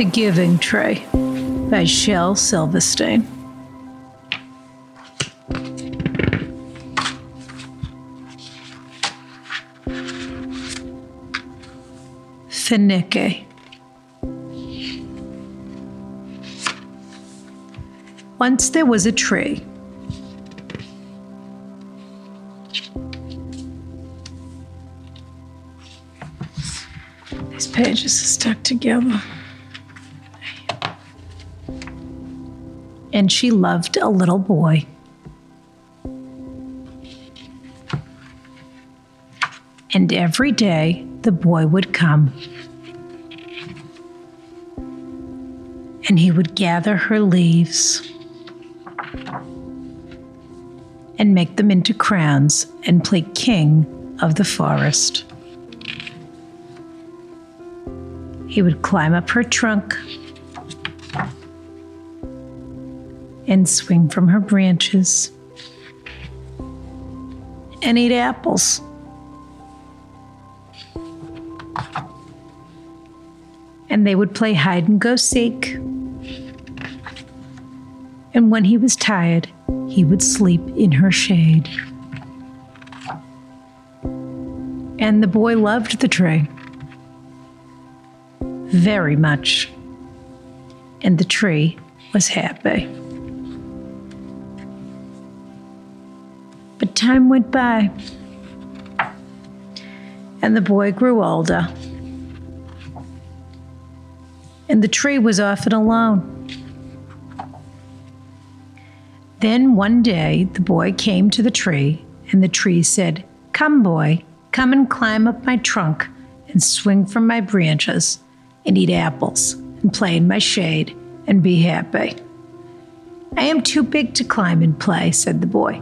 The Giving Tree by Shel Silverstein. Finike. Once there was a tree. These pages are stuck together. And she loved a little boy. And every day the boy would come. And he would gather her leaves and make them into crowns and play king of the forest. He would climb up her trunk and swing from her branches and eat apples. And they would play hide and go seek. And when he was tired, he would sleep in her shade. And the boy loved the tree very much. And the tree was happy. Time went by, and the boy grew older. And the tree was often alone. Then one day the boy came to the tree, and the tree said, Come, boy, come and climb up my trunk and swing from my branches and eat apples and play in my shade and be happy. I am too big to climb and play, said the boy.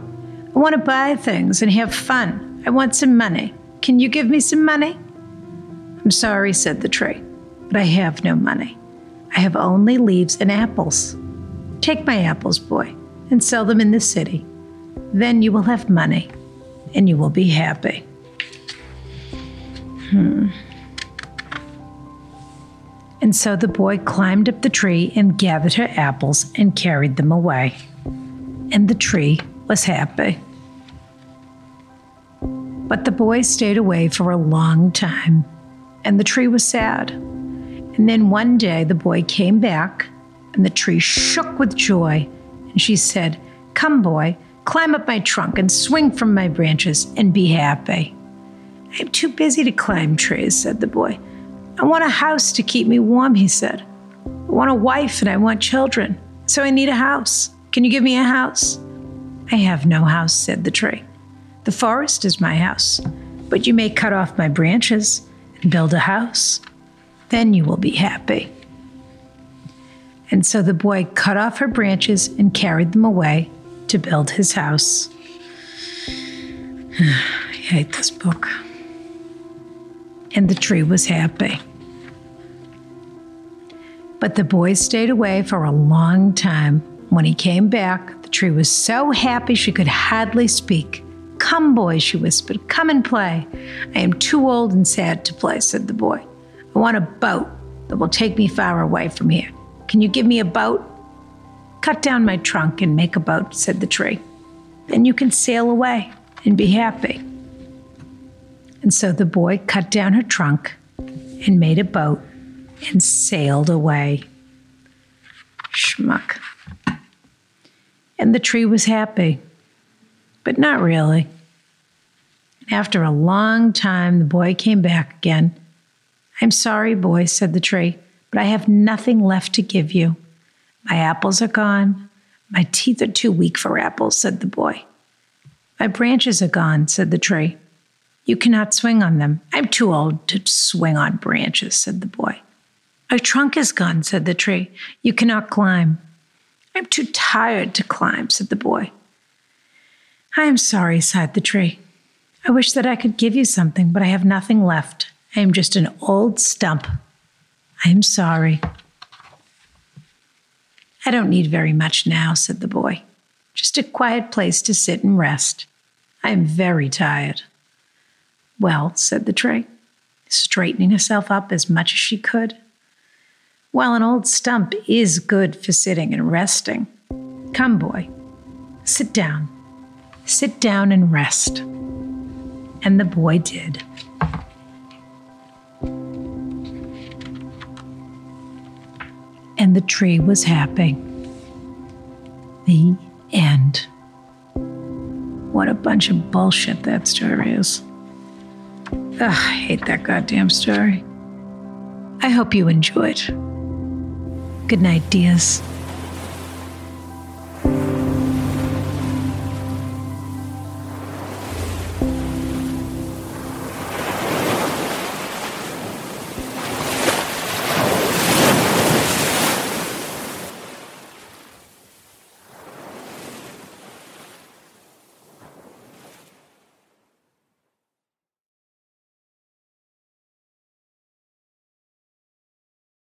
I want to buy things and have fun. I want some money. Can you give me some money? I'm sorry, said the tree, but I have no money. I have only leaves and apples. Take my apples, boy, and sell them in the city. Then you will have money and you will be happy. Hmm. And so the boy climbed up the tree and gathered her apples and carried them away. And the tree was happy. But the boy stayed away for a long time, and the tree was sad. And then one day the boy came back, and the tree shook with joy. And she said, Come, boy, climb up my trunk and swing from my branches and be happy. I'm too busy to climb trees, said the boy. I want a house to keep me warm, he said. I want a wife and I want children, so I need a house. Can you give me a house? I have no house, said the tree. The forest is my house, but you may cut off my branches and build a house. Then you will be happy. And so the boy cut off her branches and carried them away to build his house. I hate this book. And the tree was happy. But the boy stayed away for a long time. When he came back, the tree was so happy she could hardly speak. Come, boy, she whispered, come and play. I am too old and sad to play, said the boy. I want a boat that will take me far away from here. Can you give me a boat? Cut down my trunk and make a boat, said the tree. Then you can sail away and be happy. And so the boy cut down her trunk and made a boat and sailed away. Schmuck. And the tree was happy, but not really. After a long time, the boy came back again. I'm sorry, boy, said the tree, but I have nothing left to give you. My apples are gone. My teeth are too weak for apples, said the boy. My branches are gone, said the tree. You cannot swing on them. I'm too old to swing on branches, said the boy. My trunk is gone, said the tree. You cannot climb. I'm too tired to climb, said the boy. I am sorry, sighed the tree. I wish that I could give you something, but I have nothing left. I am just an old stump. I am sorry. I don't need very much now, said the boy. Just a quiet place to sit and rest. I am very tired. Well, said the tree, straightening herself up as much as she could. Well, an old stump is good for sitting and resting, come, boy, sit down. Sit down and rest. And the boy did. And the tree was happy. The end. What a bunch of bullshit that story is. Ugh, I hate that goddamn story. I hope you enjoyed. Good night, dears.